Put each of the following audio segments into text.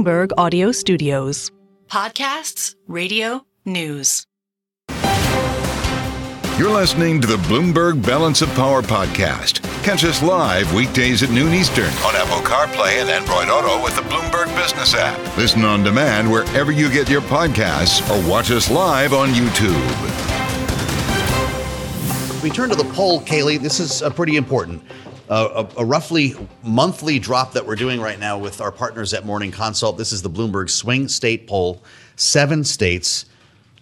Bloomberg Audio Studios. Podcasts, radio, news. You're listening to the Bloomberg Balance of Power podcast. Catch us live weekdays at noon Eastern on Apple CarPlay and Android Auto with the Bloomberg Business app. Listen on demand wherever you get your podcasts or watch us live on YouTube. We turn to the poll, Kailey. This is uh, pretty important. A, a, roughly monthly drop that we're doing right now with our partners at Morning Consult. This is the Bloomberg Swing State Poll. Seven states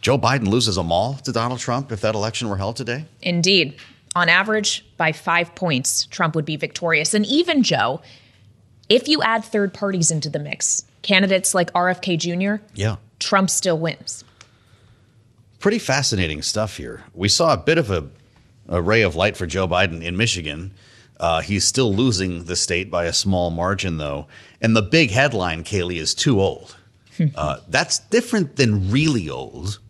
Joe Biden loses them all to Donald Trump if that election were held today? Indeed. On average, by five points, Trump would be victorious. And even Joe, if you add third parties into the mix, candidates like RFK Jr., yeah. Trump still wins. Pretty fascinating stuff here. We saw a bit of a, a ray of light for Joe Biden in Michigan. Uh, he's still losing the state by a small margin, though. And the big headline, Kailey, is too old. uh, that's different than really old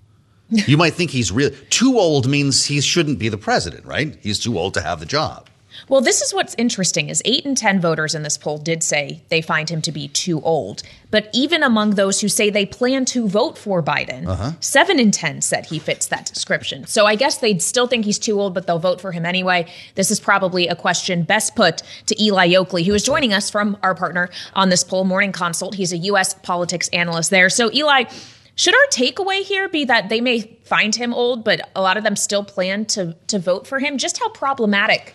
you might think he's real too old means he shouldn't be the president, right? He's too old to have the job. Well, this is what's interesting is 8 in 10 voters in this poll did say they find him to be too old. But even among those who say they plan to vote for Biden, uh-huh. 7 in 10 said he fits that description. So I guess they'd still think he's too old, but they'll vote for him anyway. This is probably a question best put to Eli Yokley, who is joining us from our partner on this poll, Morning Consult. He's a U.S. politics analyst there. So, Eli, should our takeaway here be that they may find him old, but a lot of them still plan to to vote for him? Just how problematic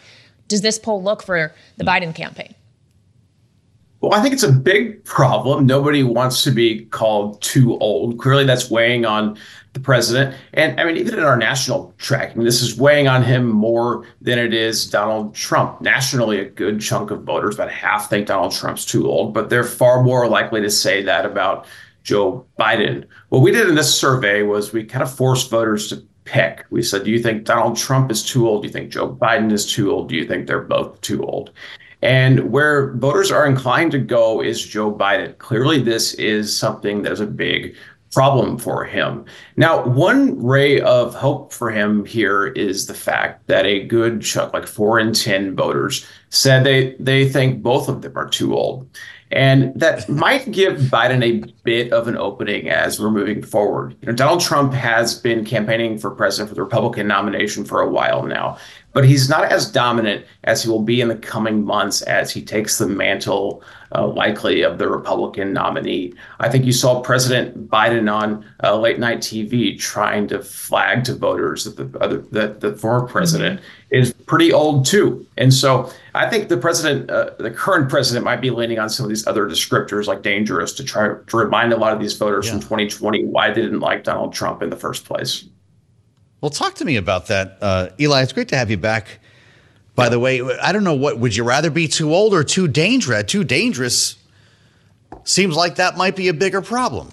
does this poll look for the Biden campaign? Well, I think it's a big problem. Nobody wants to be called too old. Clearly, that's weighing on the president. And I mean, even in our national tracking, this is weighing on him more than it is Donald Trump. Nationally, a good chunk of voters, about half, think Donald Trump's too old, but they're far more likely to say that about Joe Biden. What we did in this survey was we kind of forced voters to pick. We said, do you think Donald Trump is too old? Do you think Joe Biden is too old? Do you think they're both too old? And where voters are inclined to go is Joe Biden. Clearly, this is something that's a big problem for him. Now, one ray of hope for him here is the fact that a good chunk, like four in 10 voters, said they, they think both of them are too old. And that might give Biden a bit of an opening as we're moving forward. You know, Donald Trump has been campaigning for president for the Republican nomination for a while now, but he's not as dominant as he will be in the coming months as he takes the mantle uh, likely of the Republican nominee. I think you saw President Biden on uh, late night TV trying to flag to voters that the other that the former president is pretty old too, and so I think the president, uh, the current president, might be leaning on some of these other descriptors like dangerous to try to remind a lot of these voters yeah. from 2020 why they didn't like Donald Trump in the first place. Well, talk to me about that, uh, Eli. It's great to have you back by the way, I don't know what would you rather be too old or too dangerous? Too dangerous seems like that might be a bigger problem.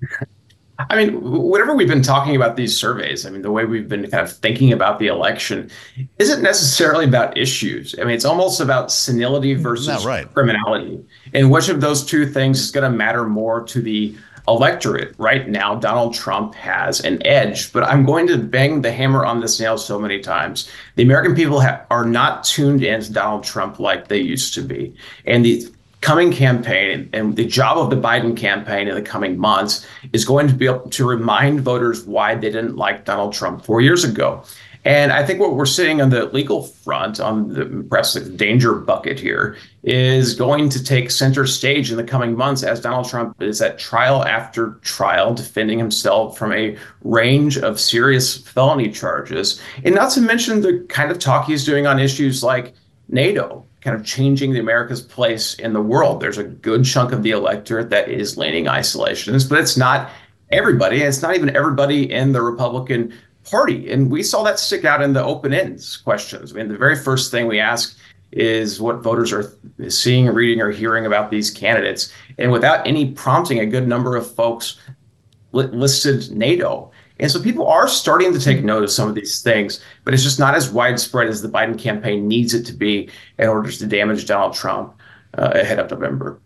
I mean, whatever we've been talking about these surveys, I mean, the way we've been kind of thinking about the election isn't necessarily about issues. I mean, it's almost about senility mm, versus right. criminality. And which of those two things is going to matter more to the electorate. Right now, Donald Trump has an edge, but I'm going to bang the hammer on this nail so many times. The American people ha- are not tuned into Donald Trump like they used to be. And the coming campaign and the job of the Biden campaign in the coming months is going to be able to remind voters why they didn't like Donald Trump four years ago. And I think what we're seeing on the legal front, on the the danger bucket here, is going to take center stage in the coming months as Donald Trump is at trial after trial, defending himself from a range of serious felony charges. And not to mention the kind of talk he's doing on issues like NATO, kind of changing the America's place in the world. There's a good chunk of the electorate that is leaning isolationist, but it's not everybody. It's not even everybody in the Republican party. And we saw that stick out in the open ends questions. I mean, the very first thing we ask is what voters are seeing, reading, or hearing about these candidates. And without any prompting, a good number of folks listed NATO. And so people are starting to take note of some of these things, but it's just not as widespread as the Biden campaign needs it to be in order to damage Donald Trump uh, ahead of November.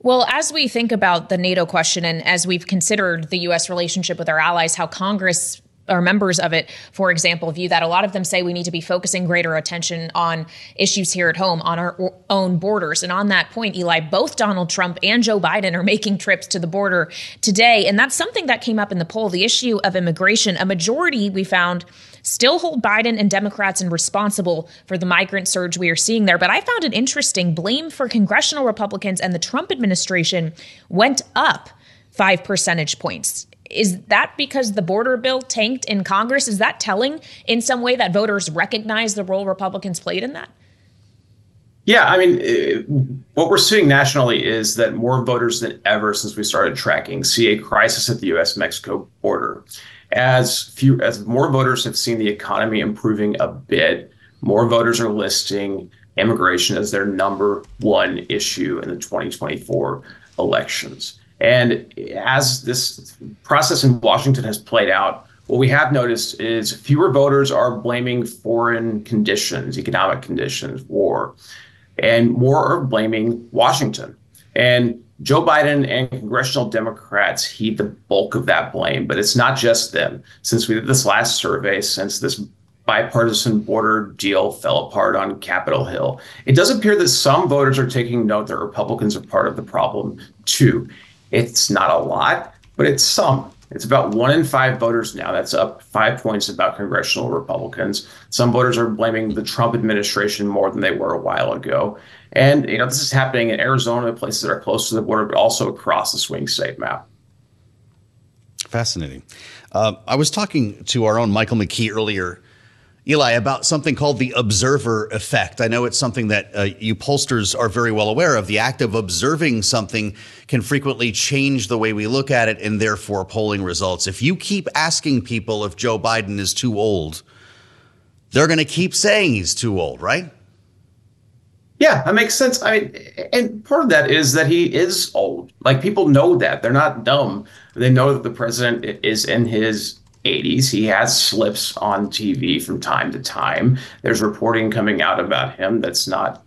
Well, as we think about the NATO question and as we've considered the U.S. relationship with our allies, how Congress or members of it, for example, view that a lot of them say we need to be focusing greater attention on issues here at home, on our own borders. And on that point, Eli, both Donald Trump and Joe Biden are making trips to the border today. And that's something that came up in the poll the issue of immigration. A majority, we found, still hold Biden and Democrats and responsible for the migrant surge we are seeing there. But I found it interesting. Blame for congressional Republicans and the Trump administration went up five percentage points. Is that because the border bill tanked in Congress? Is that telling in some way that voters recognize the role Republicans played in that? Yeah, I mean, it, what we're seeing nationally is that more voters than ever since we started tracking see a crisis at the U.S. Mexico border. As few, as more voters have seen the economy improving a bit, more voters are listing immigration as their number one issue in the 2024 elections. And as this process in Washington has played out, what we have noticed is fewer voters are blaming foreign conditions, economic conditions, war, and more are blaming Washington. And Joe Biden and congressional Democrats heed the bulk of that blame, but it's not just them. Since we did this last survey, since this bipartisan border deal fell apart on Capitol Hill, it does appear that some voters are taking note that Republicans are part of the problem too. It's not a lot, but it's some. It's about one in five voters now. That's up five points about congressional Republicans. Some voters are blaming the Trump administration more than they were a while ago. And you know, this is happening in Arizona, places that are close to the border, but also across the swing state map. Fascinating. Uh, I was talking to our own Michael McKee earlier Eli, about something called the observer effect. I know it's something that uh, you pollsters are very well aware of. The act of observing something can frequently change the way we look at it and therefore polling results. If you keep asking people if Joe Biden is too old, they're going to keep saying he's too old, right? Yeah, that makes sense. I mean, and part of that is that he is old. Like people know that. They're not dumb. They know that the president is in his 80s. He has slips on TV from time to time. There's reporting coming out about him that's not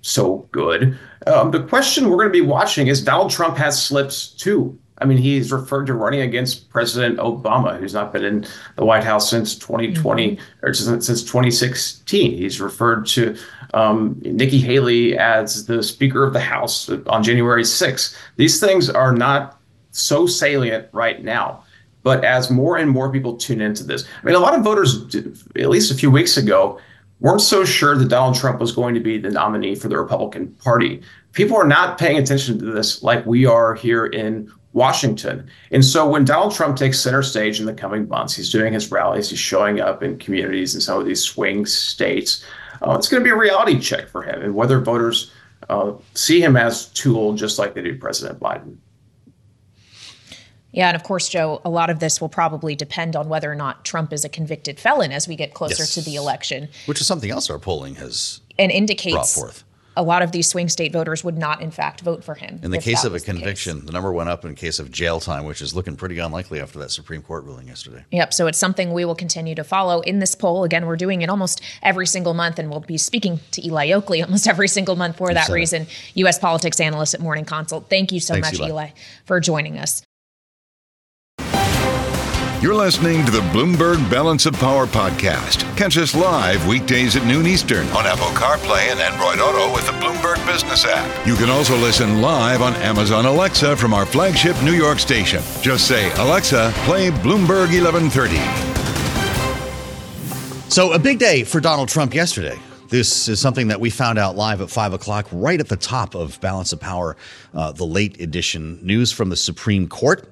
so good. Um, the question we're going to be watching is Donald Trump has slips too. I mean, he's referred to running against President Obama, who's not been in the White House since 2020 mm-hmm. or since, since 2016. He's referred to um, Nikki Haley as the Speaker of the House on January 6th. These things are not so salient right now. But as more and more people tune into this, I mean, a lot of voters, at least a few weeks ago, weren't so sure that Donald Trump was going to be the nominee for the Republican Party. People are not paying attention to this like we are here in Washington. And so when Donald Trump takes center stage in the coming months, he's doing his rallies, he's showing up in communities in some of these swing states. Uh, it's going to be a reality check for him and whether voters uh, see him as too old, just like they do President Biden. Yeah, and of course, Joe, a lot of this will probably depend on whether or not Trump is a convicted felon as we get closer yes. to the election. Which is something else our polling has and indicates a lot of these swing state voters would not, in fact, vote for him. In the case of a conviction, the, the, number went up in case of jail time, which is looking pretty unlikely after that Supreme Court ruling yesterday. Yep. So it's something we will continue to follow in this poll. Again, we're doing it almost every single month, and we'll be speaking to Eli Yokley almost every single month for that reason. U.S. politics analyst at Morning Consult. Thank you so Thanks, much, Eli. Eli, for joining us. You're listening to the Bloomberg Balance of Power podcast. Catch us live weekdays at noon Eastern on Apple CarPlay and Android Auto with the Bloomberg Business app. You can also listen live on Amazon Alexa from our flagship New York station. Just say, Alexa, play Bloomberg 1130. So, a big day for Donald Trump yesterday. This is something that we found out live at 5 o'clock, right at the top of Balance of Power, uh, the late edition news from the Supreme Court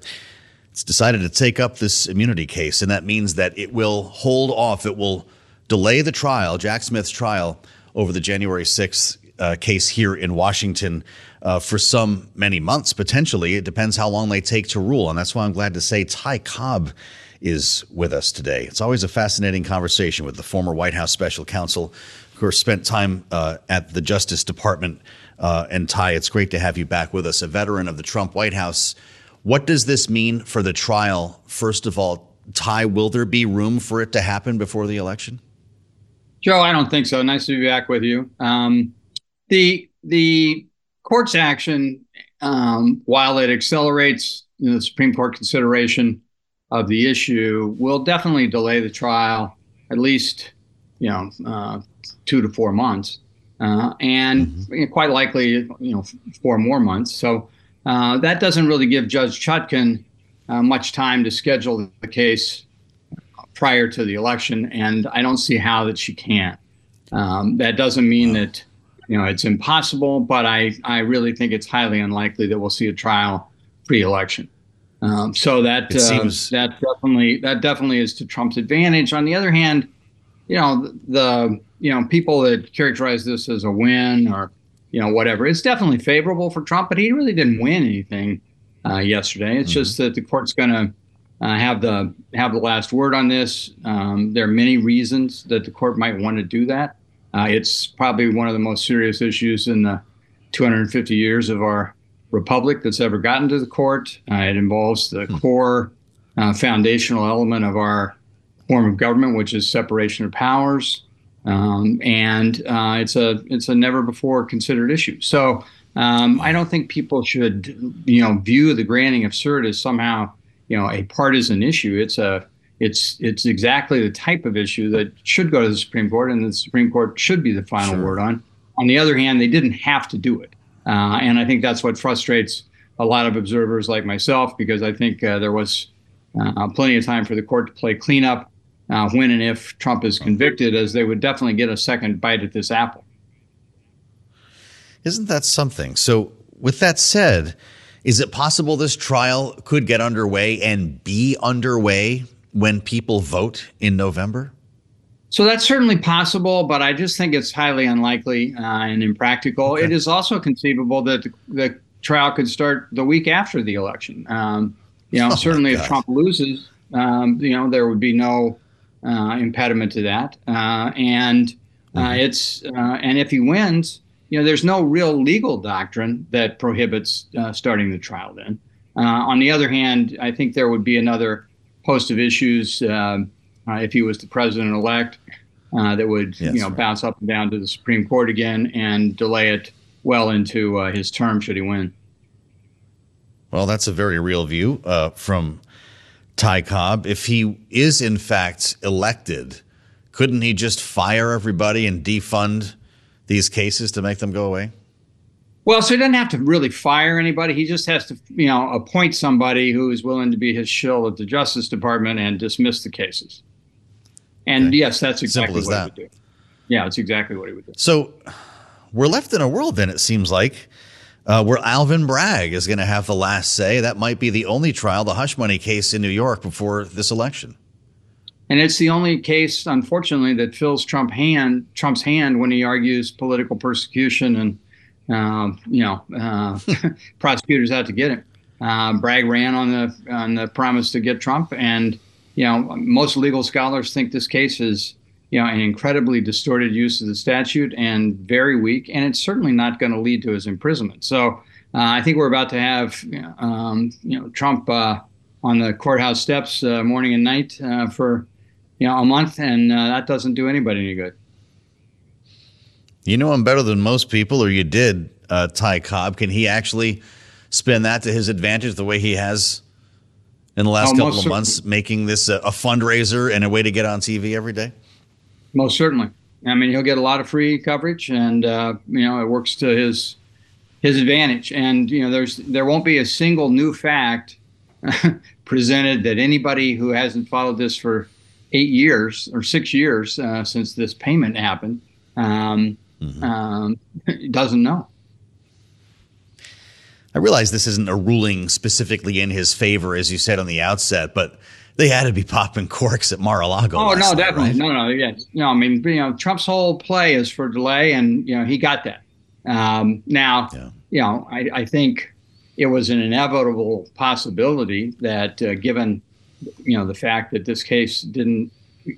it's decided to take up this immunity case, and that means that it will hold off, it will delay the trial, Jack Smith's trial, over the January 6th uh, case here in Washington uh, for some many months, potentially. It depends how long they take to rule. And that's why I'm glad to say Ty Cobb is with us today. It's always a fascinating conversation with the former White House special counsel, of course, spent time uh, at the Justice Department. Uh, and Ty, it's great to have you back with us, a veteran of the Trump White House. What does this mean for the trial? First of all, Ty, will there be room for it to happen before the election? Joe, I don't think so. Nice to be back with you. Um, the the court's action, um, while it accelerates you know, the Supreme Court consideration of the issue will definitely delay the trial at least, you know, uh, two to four months, uh, and mm-hmm. quite likely, you know, four more months. So uh, that doesn't really give Judge Chutkan uh, much time to schedule the case prior to the election, and I don't see how that she can. Um, that doesn't mean that you know it's impossible, but I I really think it's highly unlikely that we'll see a trial pre-election. Um, so that uh, seems- that definitely that definitely is to Trump's advantage. On the other hand, you know the you know people that characterize this as a win or you know whatever, it's definitely favorable for Trump, but he really didn't win anything uh, yesterday. It's mm-hmm. just that the court's going to uh, have the have the last word on this. Um, there are many reasons that the court might want to do that. Uh, it's probably one of the most serious issues in the 250 years of our republic that's ever gotten to the court. Uh, it involves the hmm. core uh, foundational element of our form of government, which is separation of powers, um, and uh, it's a it's a never before considered issue. So um, I don't think people should you know view the granting of cert as somehow you know a partisan issue. It's a it's it's exactly the type of issue that should go to the Supreme Court, and the Supreme Court should be the final sure. word on. On the other hand, they didn't have to do it. Uh, and I think that's what frustrates a lot of observers like myself because I think uh, there was uh, plenty of time for the court to play cleanup uh, when and if Trump is convicted, as they would definitely get a second bite at this apple. Isn't that something? So, with that said, is it possible this trial could get underway and be underway when people vote in November? So that's certainly possible, but I just think it's highly unlikely uh, and impractical. Okay. It is also conceivable that the, the, trial could start the week after the election. Um, you know, oh certainly if Trump loses, um, you know, there would be no impediment to that. Uh, and uh, mm-hmm. it's uh, and if he wins, you know, there's no real legal doctrine that prohibits uh, starting the trial. Then, on the other hand, I think there would be another host of issues. Um, uh, if he was the president elect, uh, that would yes, you know right. bounce up and down to the Supreme Court again and delay it well into uh, his term should he win. Well, that's a very real view uh, from Ty Cobb. If he is in fact elected, couldn't he just fire everybody and defund these cases to make them go away? Well, so he doesn't have to really fire anybody. He just has to, you know, appoint somebody who is willing to be his shill at the Justice Department and dismiss the cases. And okay. yes, that's exactly what that. he would do. Yeah, that's exactly what he would do. So we're left in a world then, it seems like, uh, where Alvin Bragg is going to have the last say. That might be the only trial, the hush money case in New York before this election. And it's the only case, unfortunately, that fills Trump hand, Trump's hand when he argues political persecution and, uh, you know, uh, prosecutors out to get him. Uh, Bragg ran on the on the promise to get Trump, and you know, most legal scholars think this case is, you know, an incredibly distorted use of the statute and very weak, and it's certainly not going to lead to his imprisonment. So uh, I think we're about to have, um, you know, Trump uh, on the courthouse steps uh, morning and night uh, for, you know, a month, and uh, that doesn't do anybody any good. You know him better than most people, or you did, uh, Ty Cobb. Can he actually spin that to his advantage the way he has in the last oh, couple of months, making this a, a, fundraiser and a way to get on TV every day? Most certainly. I mean, he'll get a lot of free coverage, and uh, you know, it works to his his advantage. And you know, there's there won't be a single new fact presented that anybody who hasn't followed this for eight years or six years uh, since this payment happened um, mm-hmm. um, doesn't know. I realize this isn't a ruling specifically in his favor, as you said on the outset, but they had to be popping corks at Mar-a-Lago. Oh no, definitely, right? no, no, yeah, no. I mean, you know, Trump's whole play is for delay, and you know he got that. Um, now, yeah. you know, I, I, think it was an inevitable possibility that, uh, given you know the fact that this case didn't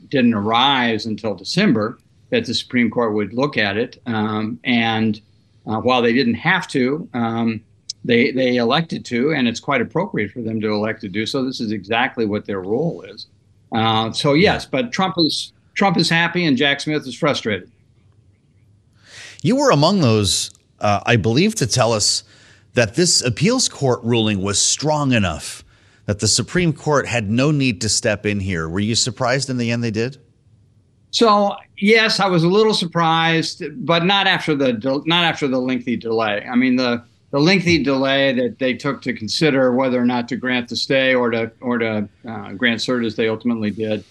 didn't arise until December, that the Supreme Court would look at it, um, and uh, while they didn't have to. Um, they they elected to, and it's quite appropriate for them to elect to do so. This is exactly what their role is. Uh, so yes, but Trump is Trump is happy, and Jack Smith is frustrated. You were among those, uh, I believe, to tell us that this appeals court ruling was strong enough that the Supreme Court had no need to step in here. Were you surprised in the end they did? So yes, I was a little surprised, but not after the not after the lengthy delay. I mean the the lengthy delay that they took to consider whether or not to grant the stay or to or to uh, grant cert as they ultimately did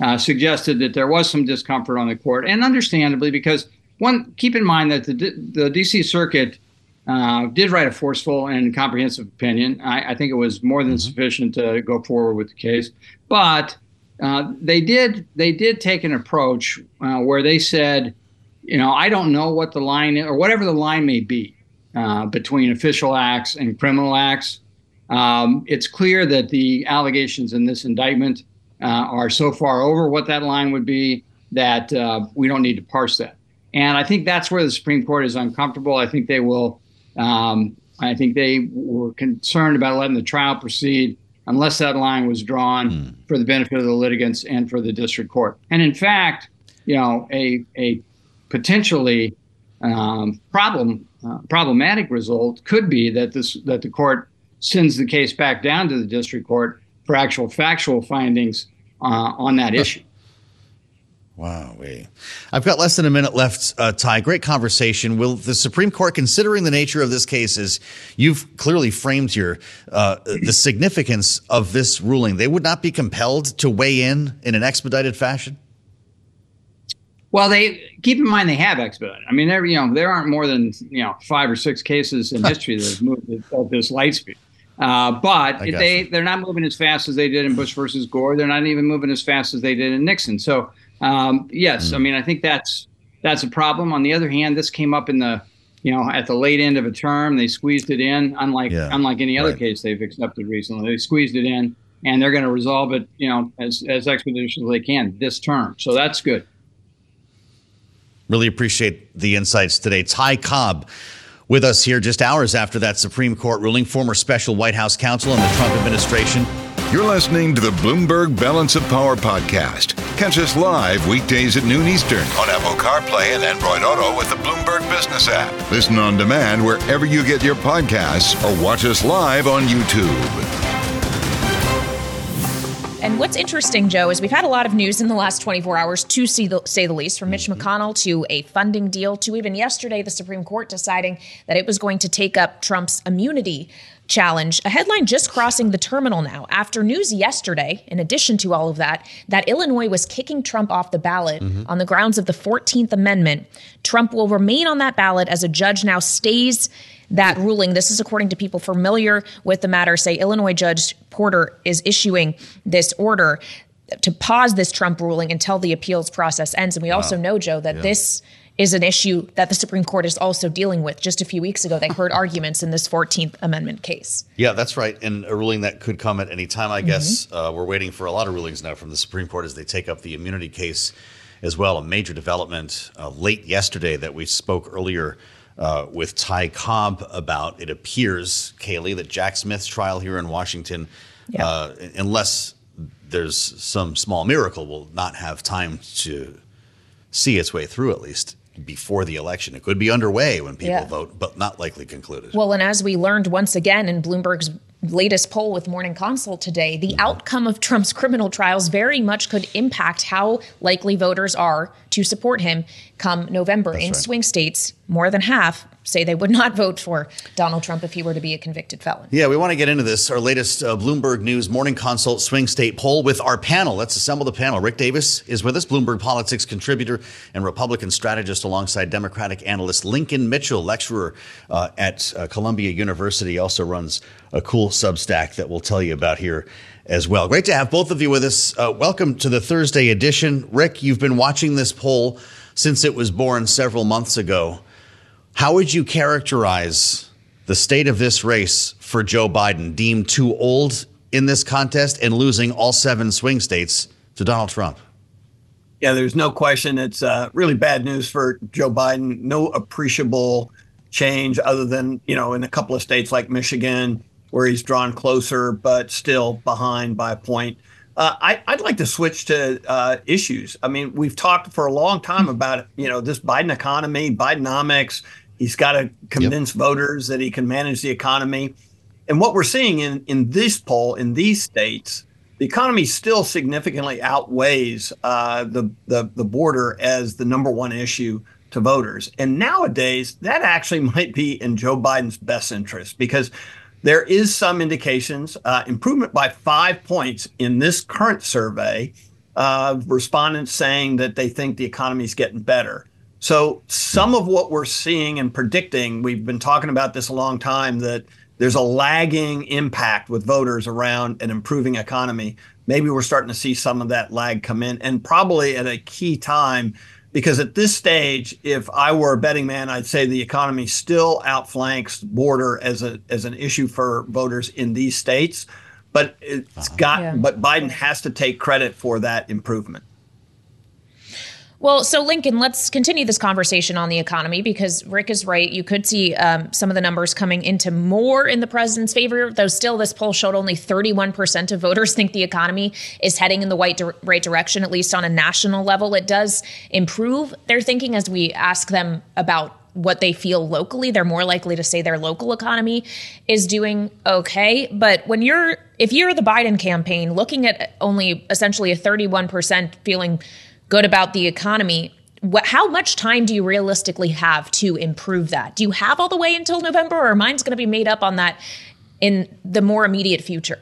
uh, suggested that there was some discomfort on the court, and understandably because one keep in mind that the the D.C. Circuit uh, did write a forceful and comprehensive opinion. I, I think it was more than mm-hmm. sufficient to go forward with the case, but uh, they did they did take an approach uh, where they said, you know, I don't know what the line is, or whatever the line may be uh, between official acts and criminal acts. Um, it's clear that the allegations in this indictment uh, are so far over what that line would be that uh, we don't need to parse that. And I think that's where the Supreme Court is uncomfortable. I think they will um, I think they were concerned about letting the trial proceed unless that line was drawn mm. for the benefit of the litigants and for the district court. And in fact, you know, a a potentially um, problem uh, problematic result could be that this that the court sends the case back down to the district court for actual factual findings uh, on that issue. Wow. I've got less than a minute left, uh, Ty. Great conversation. Will the Supreme Court, considering the nature of this case, as you've clearly framed here, uh, the significance of this ruling, they would not be compelled to weigh in in an expedited fashion? Well, they keep in mind they have expedited. I mean, there you know there aren't more than you know five or six cases in history that have moved at this light speed. Uh, but they you. they're not moving as fast as they did in Bush versus Gore. They're not even moving as fast as they did in Nixon. So um, yes, mm. I mean I think that's that's a problem. On the other hand, this came up in the you know at the late end of a term. They squeezed it in, unlike yeah. unlike any other right. case they've accepted recently. They squeezed it in, and they're going to resolve it you know as as expeditiously as they can this term. So that's good. Really appreciate the insights today, Ty Cobb with us here just hours after that Supreme Court ruling, former special White House counsel in the Trump administration. You're listening to the Bloomberg Balance of Power podcast. Catch us live weekdays at noon Eastern on Apple CarPlay and Android Auto with the Bloomberg Business app. Listen on demand wherever you get your podcasts or watch us live on YouTube. And what's interesting, Joe, is we've had a lot of news in the last 24 hours, to see the, say the least, from Mitch mm-hmm. McConnell to a funding deal to even yesterday, the Supreme Court deciding that it was going to take up Trump's immunity challenge. A headline just crossing the terminal now after news yesterday, in addition to all of that, that Illinois was kicking Trump off the ballot mm-hmm. on the grounds of the 14th Amendment. Trump will remain on that ballot as a judge now stays that ruling. This is according to people familiar with the matter. Say Illinois Judge Porter is issuing this order to pause this Trump ruling until the appeals process ends. And we wow. also know, Joe, that yeah. this is an issue that the Supreme Court is also dealing with. Just a few weeks ago, they heard arguments in this 14th Amendment case. Yeah, that's right. And a ruling that could come at any time, I guess. Mm-hmm. Uh, we're waiting for a lot of rulings now from the Supreme Court as they take up the immunity case as well. A major development uh, late yesterday that we spoke earlier uh, with Ty Cobb about. It appears, Kailey, that Jack Smith's trial here in Washington, yeah. uh, unless there's some small miracle, will not have time to see its way through at least before the election. It could be underway when people yeah. vote, but not likely concluded. Well, and as we learned once again in Bloomberg's latest poll with Morning Consult today, the outcome of Trump's criminal trials very much could impact how likely voters are to support him come November. That's in right. swing states, more than half say they would not vote for Donald Trump if he were to be a convicted felon. Yeah, we want to get into this. Our latest uh, Bloomberg News Morning Consult swing state poll with our panel. Let's assemble the panel. Rick Davis is with us, Bloomberg Politics contributor and Republican strategist, alongside Democratic analyst Lincoln Mitchell, lecturer uh, at uh, Columbia University, also runs a cool Substack that we'll tell you about here as well. Great to have both of you with us. Uh, welcome to the Thursday edition. Rick, you've been watching this poll since it was born several months ago. How would you characterize the state of this race for Joe Biden, deemed too old in this contest and losing all seven swing states to Donald Trump? Yeah, there's no question. It's uh, really bad news for Joe Biden. No appreciable change other than, you know, in a couple of states like Michigan, where he's drawn closer, but still behind by a point. Uh, I, would like to switch to uh, issues. I mean, we've talked for a long time about you know this Biden economy, Bidenomics. He's got to convince yep. voters that he can manage the economy. And what we're seeing in, in this poll in these states, the economy still significantly outweighs uh, the, the, the border as the number one issue to voters. And nowadays, that actually might be in Joe Biden's best interest because there is some indications, uh, improvement by five points in this current survey of respondents saying that they think the economy is getting better. So some of what we're seeing and predicting, we've been talking about this a long time, that there's a lagging impact with voters around an improving economy. Maybe we're starting to see some of that lag come in, and probably at a key time, because at this stage, if I were a betting man, I'd say the economy still outflanks border as a as an issue for voters in these states. But it's uh-huh. got, yeah. but Biden has to take credit for that improvement. Well, so Lincoln, let's continue this conversation on the economy because Rick is right. You could see um, some of the numbers coming into more in the president's favor, though still this poll showed only 31% of voters think the economy is heading in the right, di- right direction, at least on a national level. It does improve their thinking as we ask them about what they feel locally. They're more likely to say their local economy is doing okay. But when you're, if you're the Biden campaign looking at only essentially a 31% feeling good about the economy. What, how much time do you realistically have to improve that? Do you have all the way until November, or mine's going to be made up on that in the more immediate future?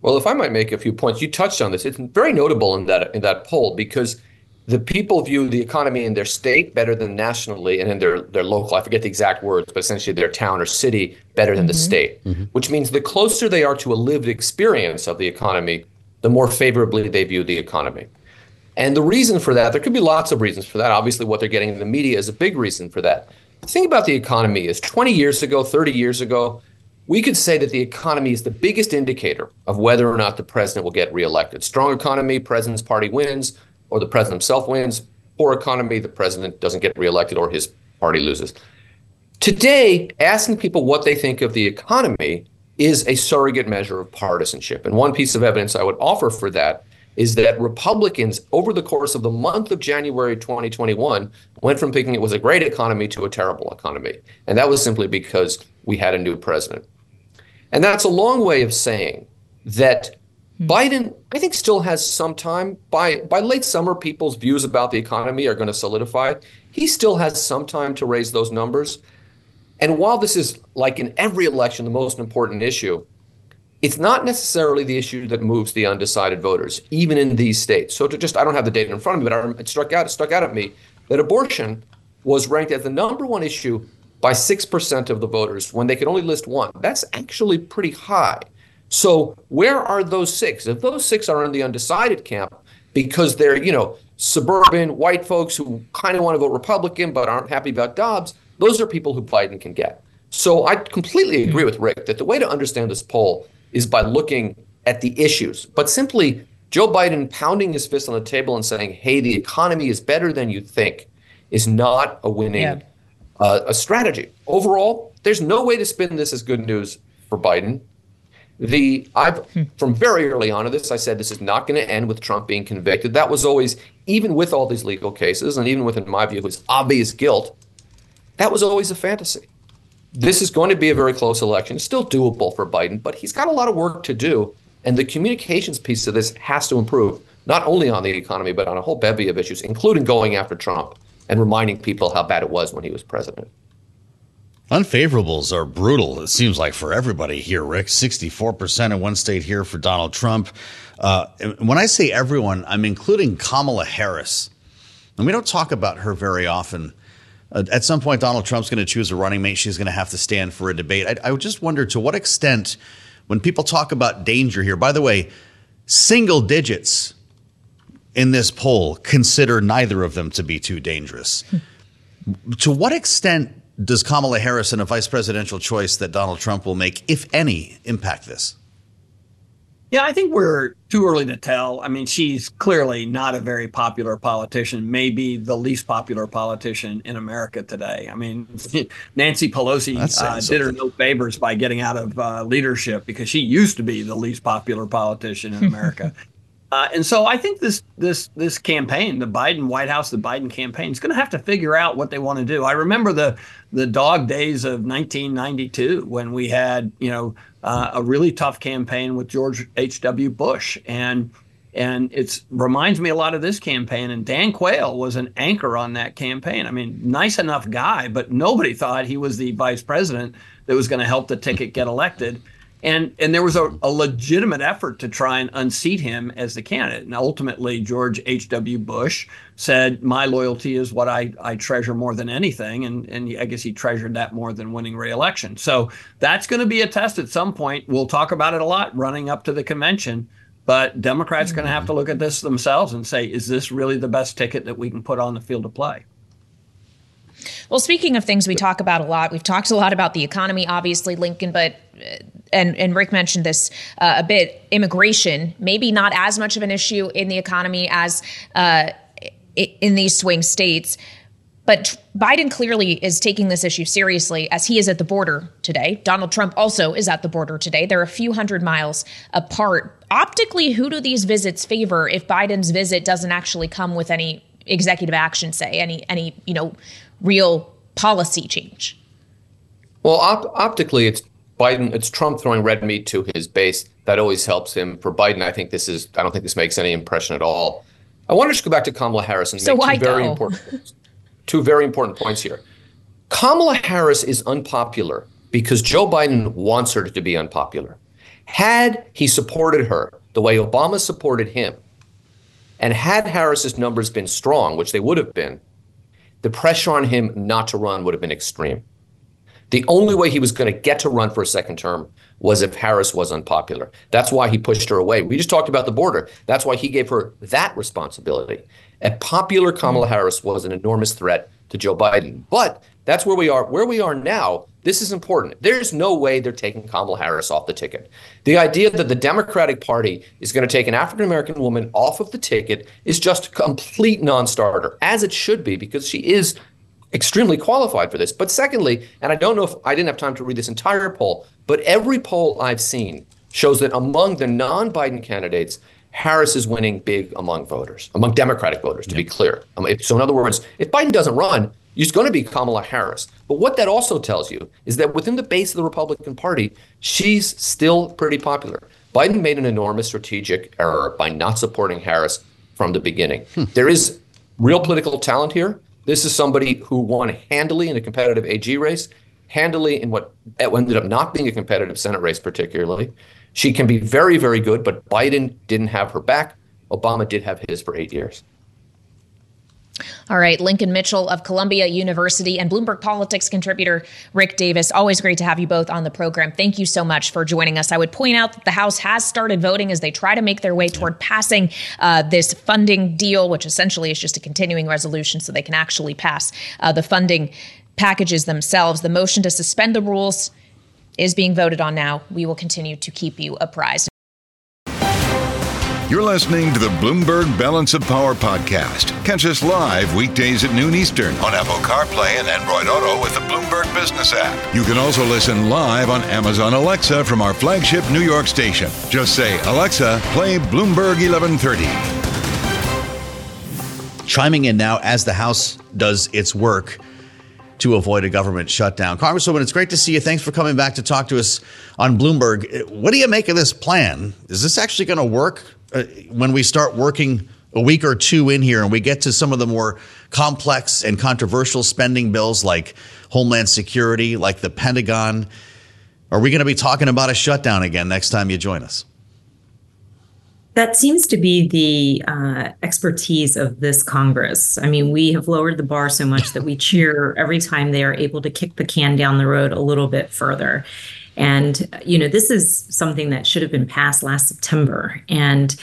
Well, if I might make a few points, you touched on this. It's very notable in that in that poll because the people view the economy in their state better than nationally and in their, their local, I forget the exact words, but essentially their town or city better than mm-hmm. the state, mm-hmm. which means the closer they are to a lived experience of the economy, the more favorably they view the economy. And the reason for that, there could be lots of reasons for that. Obviously, what they're getting in the media is a big reason for that. The thing about the economy is 20 years ago, 30 years ago, we could say that the economy is the biggest indicator of whether or not the president will get reelected. Strong economy, president's party wins, or the president himself wins. Poor economy, the president doesn't get reelected or his party loses. Today, asking people what they think of the economy is a surrogate measure of partisanship. And one piece of evidence I would offer for that is that Republicans, over the course of the month of January 2021, went from thinking it was a great economy to a terrible economy. And that was simply because we had a new president. And that's a long way of saying that hmm. Biden, I think, still has some time. By, by late summer, people's views about the economy are going to solidify. He still has some time to raise those numbers. And while this is, like in every election, the most important issue, it's not necessarily the issue that moves the undecided voters, even in these states. So to just, I don't have the data in front of me, but it struck out, it stuck out at me that abortion was ranked as the number one issue by 6% of the voters when they could only list one. That's actually pretty high. So where are those six? If those six are in the undecided camp because they're, you know, suburban white folks who kind of want to vote Republican but aren't happy about Dobbs, those are people who Biden can get. So I completely agree with Rick that the way to understand this poll is by looking at the issues. But simply Joe Biden pounding his fist on the table and saying, hey, the economy is better than you think is not a winning yeah. uh, a strategy. Overall, there's no way to spin this as good news for Biden. The I've hmm. from very early on in this, I said this is not going to end with Trump being convicted. That was always, even with all these legal cases, and even with, in my view, his obvious guilt, that was always a fantasy this is going to be a very close election. It's still doable for Biden, but he's got a lot of work to do. And the communications piece of this has to improve, not only on the economy, but on a whole bevy of issues, including going after Trump and reminding people how bad it was when he was president. Unfavorables are brutal, it seems like, for everybody here, Rick. 64% in one state here for Donald Trump. Uh, when I say everyone, I'm including Kamala Harris. And we don't talk about her very often uh, at some point, Donald Trump's going to choose a running mate. She's going to have to stand for a debate. I, I just wonder to what extent, when people talk about danger here, by the way, single digits in this poll consider neither of them to be too dangerous. to what extent does Kamala Harris and a vice presidential choice that Donald Trump will make, if any, impact this? Yeah, I think we're too early to tell. I mean, she's clearly not a very popular politician, maybe the least popular politician in America today. I mean, Nancy Pelosi uh, did her no favors by getting out of uh, leadership because she used to be the least popular politician in America. Uh, and so I think this this this campaign, the Biden White House, the Biden campaign, is going to have to figure out what they want to do. I remember the the dog days of 1992 when we had you know uh, a really tough campaign with George H. W. Bush, and and it reminds me a lot of this campaign. And Dan Quayle was an anchor on that campaign. I mean, nice enough guy, but nobody thought he was the vice president that was going to help the ticket get elected and and there was a, a, legitimate effort to try and unseat him as the candidate. And ultimately, George H. W. Bush said, "My loyalty is what I, I treasure more than anything," and and I guess he treasured that more than winning re-election. So that's going to be a test at some point. We'll talk about it a lot running up to the convention. But Democrats are going to have to look at this themselves and say, is this really the best ticket that we can put on the field of play? Well, speaking of things we talk about a lot, we've talked a lot about the economy, obviously, Lincoln, but uh, and and Rick mentioned this uh, a bit. Immigration, maybe not as much of an issue in the economy as uh, in these swing states. But Biden clearly is taking this issue seriously as he is at the border today. Donald Trump also is at the border today. They're a few hundred miles apart. Optically, who do these visits favor if Biden's visit doesn't actually come with any executive action, say, any any, you know, real policy change? Well, op- optically, it's Biden, it's Trump throwing red meat to his base. That always helps him. For Biden, I think this is, I don't think this makes any impression at all. I want to just go back to Kamala Harris and so make two very important, two very important points here. Kamala Harris is unpopular because Joe Biden wants her to be unpopular. Had he supported her the way Obama supported him, and had Harris's numbers been strong, which they would have been, the pressure on him not to run would have been extreme. The only way he was going to get to run for a second term was if Harris was unpopular. That's why he pushed her away. We just talked about the border. That's why he gave her that responsibility. A popular Kamala Harris was an enormous threat to Joe Biden. But that's where we are. Where we are now, this is important. There's no way they're taking Kamala Harris off the ticket. The idea that the Democratic Party is going to take an African American woman off of the ticket is just a complete non starter, as it should be, because she is extremely qualified for this. But secondly, and I don't know if I didn't have time to read this entire poll, but every poll I've seen shows that among the non Biden candidates, Harris is winning big among voters, among Democratic voters, to be clear. Um, so, in other words, if Biden doesn't run, it's going to be Kamala Harris. But what that also tells you is that within the base of the Republican Party, she's still pretty popular. Biden made an enormous strategic error by not supporting Harris from the beginning. Hmm. There is real political talent here. This is somebody who won handily in a competitive AG race, handily in what ended up not being a competitive Senate race, particularly. She can be very, very good, but Biden didn't have her back. Obama did have his for eight years. All right, Lincoln Mitchell of Columbia University and Bloomberg Politics contributor Rick Davis. Always great to have you both on the program. Thank you so much for joining us. I would point out that the House has started voting as they try to make their way toward passing uh, this funding deal, which essentially is just a continuing resolution so they can actually pass uh, the funding packages themselves. The motion to suspend the rules is being voted on now. We will continue to keep you apprised. You're listening to the Bloomberg Balance of Power podcast. Catch us live weekdays at noon Eastern on Apple CarPlay and Android Auto with the Bloomberg Business app. You can also listen live on Amazon Alexa from our flagship New York station. Just say, Alexa, play Bloomberg 1130. Chiming in now as the House does its work to avoid a government shutdown. Congresswoman, it's great to see you. Thanks for coming back to talk to us on Bloomberg. What do you make of this plan? Is this actually going to work? Uh, when we start working a week or two in here and we get to some of the more complex and controversial spending bills like Homeland Security, like the Pentagon, are we going to be talking about a shutdown again next time you join us? That seems to be the uh, expertise of this Congress. I mean, we have lowered the bar so much that we cheer every time they are able to kick the can down the road a little bit further. And, you know, this is something that should have been passed last September. And,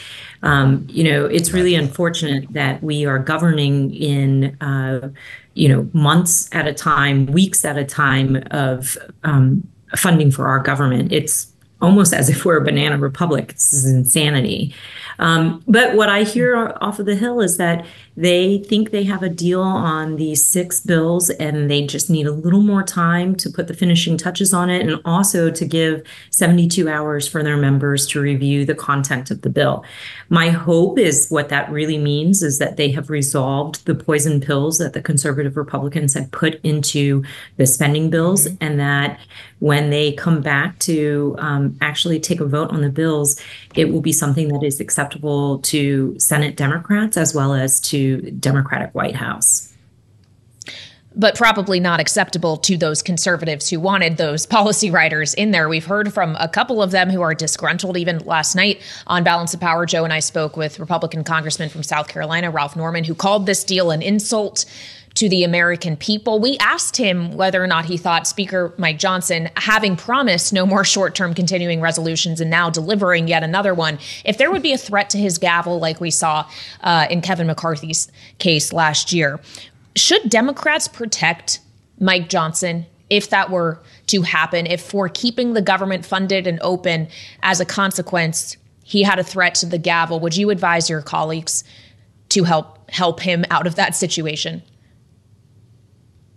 um, you know, it's really unfortunate that we are governing in, uh, you know, months at a time, weeks at a time of um, funding for our government. It's almost as if we're a banana republic. This is insanity. Um, but what I hear off of the Hill is that they think they have a deal on these six bills and they just need a little more time to put the finishing touches on it and also to give 72 hours for their members to review the content of the bill. My hope is what that really means is that they have resolved the poison pills that the conservative Republicans had put into the spending bills mm-hmm. and that when they come back to um, actually take a vote on the bills, it will be something that is acceptable to Senate Democrats as well as to Democratic White House but probably not acceptable to those conservatives who wanted those policy writers in there. We've heard from a couple of them who are disgruntled. Even last night on Balance of Power, Joe and I spoke with Republican Congressman from South Carolina, Ralph Norman, who called this deal an insult to the American people. We asked him whether or not he thought Speaker Mike Johnson, having promised no more short term continuing resolutions and now delivering yet another one, if there would be a threat to his gavel like we saw uh, in Kevin McCarthy's case last year. Should Democrats protect Mike Johnson if that were to happen? If for keeping the government funded and open as a consequence, he had a threat to the gavel, would you advise your colleagues to help help him out of that situation?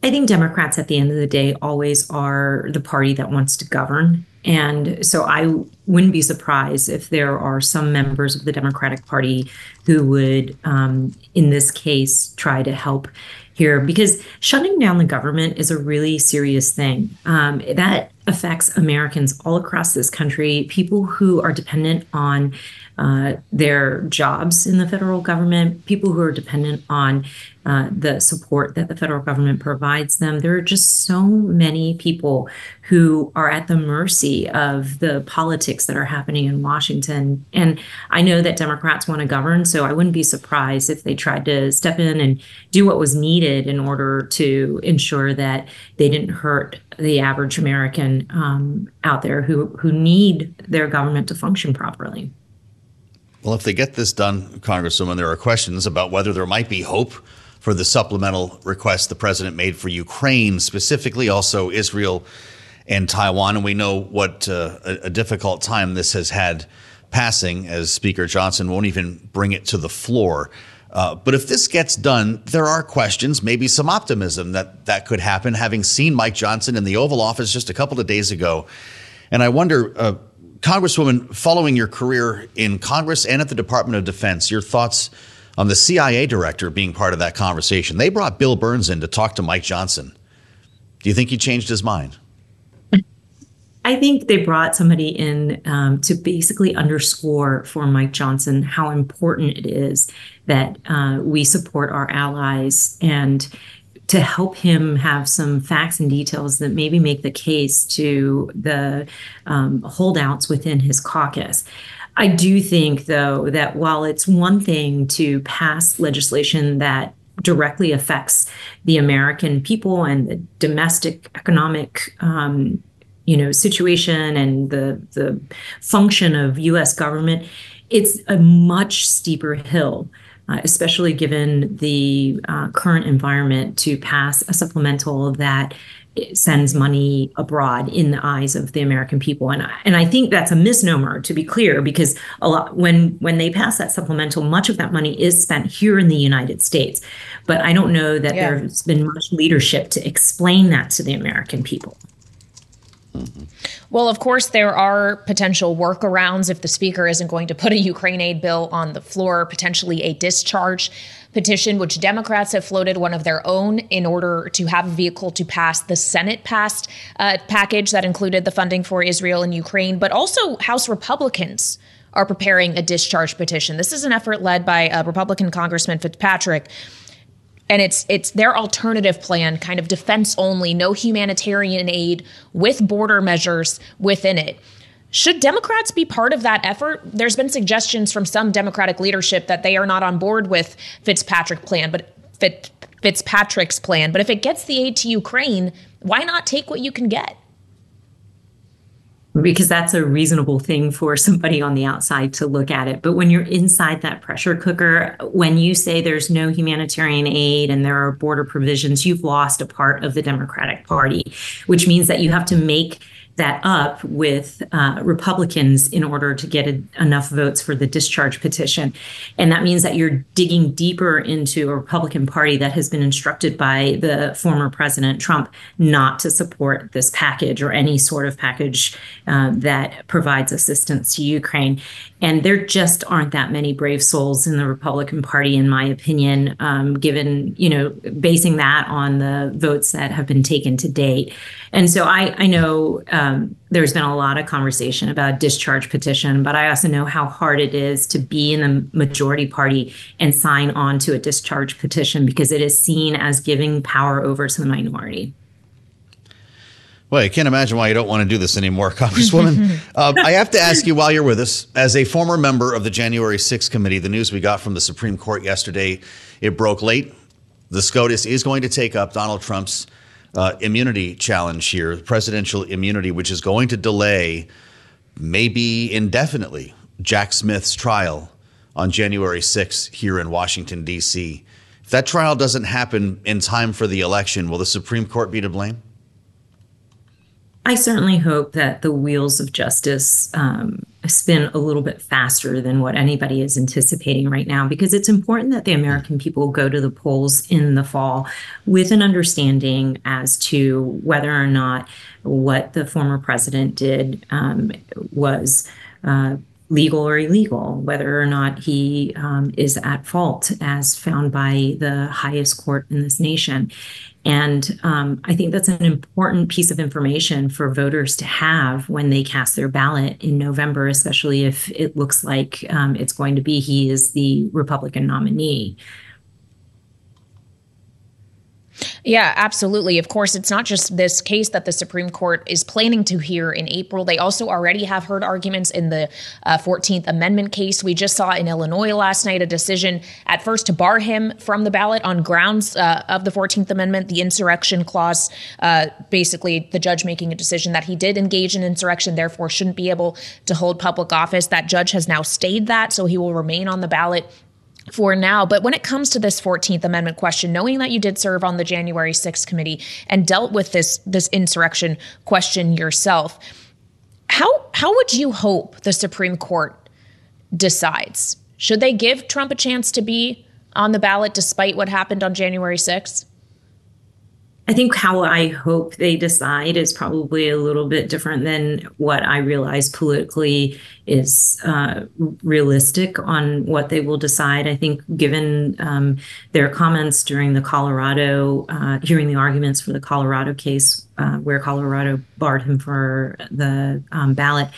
I think Democrats at the end of the day always are the party that wants to govern. And so I wouldn't be surprised if there are some members of the Democratic Party who would, um, in this case, try to help here because shutting down the government is a really serious thing. Um, that affects Americans all across this country, people who are dependent on uh, their jobs in the federal government, people who are dependent on uh, the support that the federal government provides them. There are just so many people who are at the mercy of the politics that are happening in Washington. And I know that Democrats want to govern, so I wouldn't be surprised if they tried to step in and do what was needed in order to ensure that they didn't hurt the average American um, out there who, who need their government to function properly. Well, if they get this done, Congresswoman, there are questions about whether there might be hope for the supplemental request the president made for Ukraine, specifically also Israel and Taiwan. And we know what uh, a, a difficult time this has had passing, as Speaker Johnson won't even bring it to the floor. Uh, but if this gets done, there are questions, maybe some optimism that that could happen, having seen Mike Johnson in the Oval Office just a couple of days ago. And I wonder, uh, Congresswoman, following your career in Congress and at the Department of Defense, your thoughts on the CIA director being part of that conversation. They brought Bill Burns in to talk to Mike Johnson. Do you think he changed his mind? I think they brought somebody in um, to basically underscore for Mike Johnson how important it is that uh, we support our allies and to help him have some facts and details that maybe make the case to the um, holdouts within his caucus. I do think, though, that while it's one thing to pass legislation that directly affects the American people and the domestic economic um, you know situation and the the function of US government it's a much steeper hill uh, especially given the uh, current environment to pass a supplemental that sends money abroad in the eyes of the American people. And I, and I think that's a misnomer to be clear because a lot when when they pass that supplemental, much of that money is spent here in the United States. But I don't know that yeah. there's been much leadership to explain that to the American people. Well, of course, there are potential workarounds if the speaker isn't going to put a Ukraine aid bill on the floor, potentially a discharge petition, which Democrats have floated one of their own in order to have a vehicle to pass the Senate passed uh, package that included the funding for Israel and Ukraine, but also House Republicans are preparing a discharge petition. This is an effort led by uh, Republican Congressman Fitzpatrick and it's it's their alternative plan kind of defense only no humanitarian aid with border measures within it. Should democrats be part of that effort? There's been suggestions from some democratic leadership that they are not on board with fitzpatrick plan but Fitz, fitzpatrick's plan. But if it gets the aid to ukraine why not take what you can get because that's a reasonable thing for somebody on the outside to look at it. But when you're inside that pressure cooker, when you say there's no humanitarian aid and there are border provisions, you've lost a part of the Democratic Party, which means that you have to make that up with uh, Republicans in order to get a, enough votes for the discharge petition. And that means that you're digging deeper into a Republican Party that has been instructed by the former President Trump not to support this package or any sort of package uh, that provides assistance to Ukraine. And there just aren't that many brave souls in the Republican Party, in my opinion, um, given, you know, basing that on the votes that have been taken to date. And so I, I know um, there's been a lot of conversation about discharge petition, but I also know how hard it is to be in the majority party and sign on to a discharge petition because it is seen as giving power over to the minority. Well, I can't imagine why you don't want to do this anymore, Congresswoman. uh, I have to ask you while you're with us, as a former member of the January 6th committee, the news we got from the Supreme Court yesterday, it broke late. The SCOTUS is going to take up Donald Trump's uh, immunity challenge here, presidential immunity, which is going to delay, maybe indefinitely, Jack Smith's trial on January 6th here in Washington, D.C. If that trial doesn't happen in time for the election, will the Supreme Court be to blame? I certainly hope that the wheels of justice um, spin a little bit faster than what anybody is anticipating right now, because it's important that the American people go to the polls in the fall with an understanding as to whether or not what the former president did um, was. Uh, legal or illegal, whether or not he um, is at fault, as found by the highest court in this nation. And um, I think that's an important piece of information for voters to have when they cast their ballot in November, especially if it looks like um, it's going to be he is the Republican nominee. Yeah, absolutely. Of course, it's not just this case that the Supreme Court is planning to hear in April. They also already have heard arguments in the uh, 14th Amendment case. We just saw in Illinois last night a decision at first to bar him from the ballot on grounds uh, of the 14th Amendment, the insurrection clause, uh, basically the judge making a decision that he did engage in insurrection, therefore shouldn't be able to hold public office. That judge has now stayed that, so he will remain on the ballot for now. But when it comes to this 14th Amendment question, knowing that you did serve on the January 6th committee and dealt with this this insurrection question yourself, how how would you hope the Supreme Court decides? Should they give Trump a chance to be on the ballot despite what happened on January 6th? I think how I hope they decide is probably a little bit different than what I realize politically is uh, realistic on what they will decide. I think, given um, their comments during the Colorado, uh, hearing the arguments for the Colorado case, uh, where Colorado barred him for the um, ballot,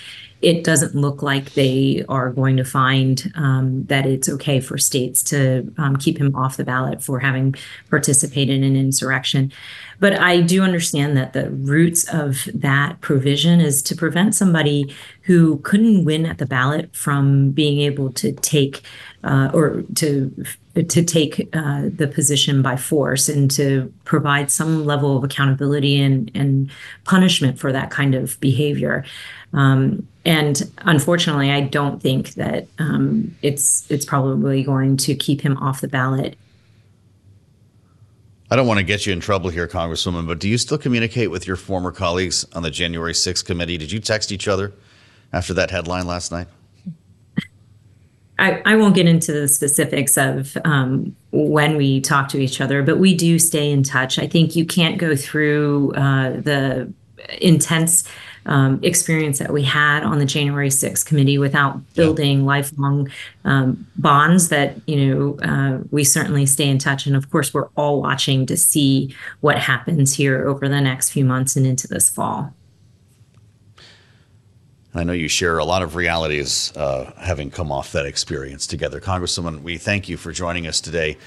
it doesn't look like they are going to find um, that it's okay for states to um, keep him off the ballot for having participated in an insurrection. But I do understand that the roots of that provision is to prevent somebody who couldn't win at the ballot from being able to take uh, or to to take uh, the position by force and to provide some level of accountability and, and punishment for that kind of behavior. Um, and unfortunately, I don't think that um, it's it's probably going to keep him off the ballot. I don't want to get you in trouble here, Congresswoman, but do you still communicate with your former colleagues on the January 6th committee? Did you text each other after that headline last night? I, I won't get into the specifics of um, when we talk to each other, but we do stay in touch. I think you can't go through uh, the intense um, experience that we had on the January 6th committee without building yeah. lifelong um, bonds that, you know, uh, we certainly stay in touch. And of course, we're all watching to see what happens here over the next few months and into this fall. I know you share a lot of realities uh, having come off that experience together. Congresswoman, we thank you for joining us today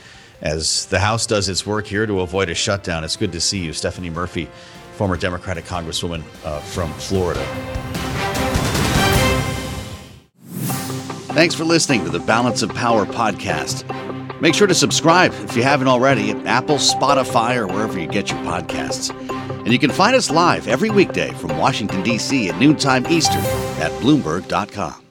as the House does its work here to avoid a shutdown. It's good to see you, Stephanie Murphy former Democratic Congresswoman uh, from Florida. Thanks for listening to the Balance of Power podcast. Make sure to subscribe if you haven't already at Apple, Spotify, or wherever you get your podcasts. And you can find us live every weekday from Washington, D.C. at noontime Eastern at Bloomberg.com.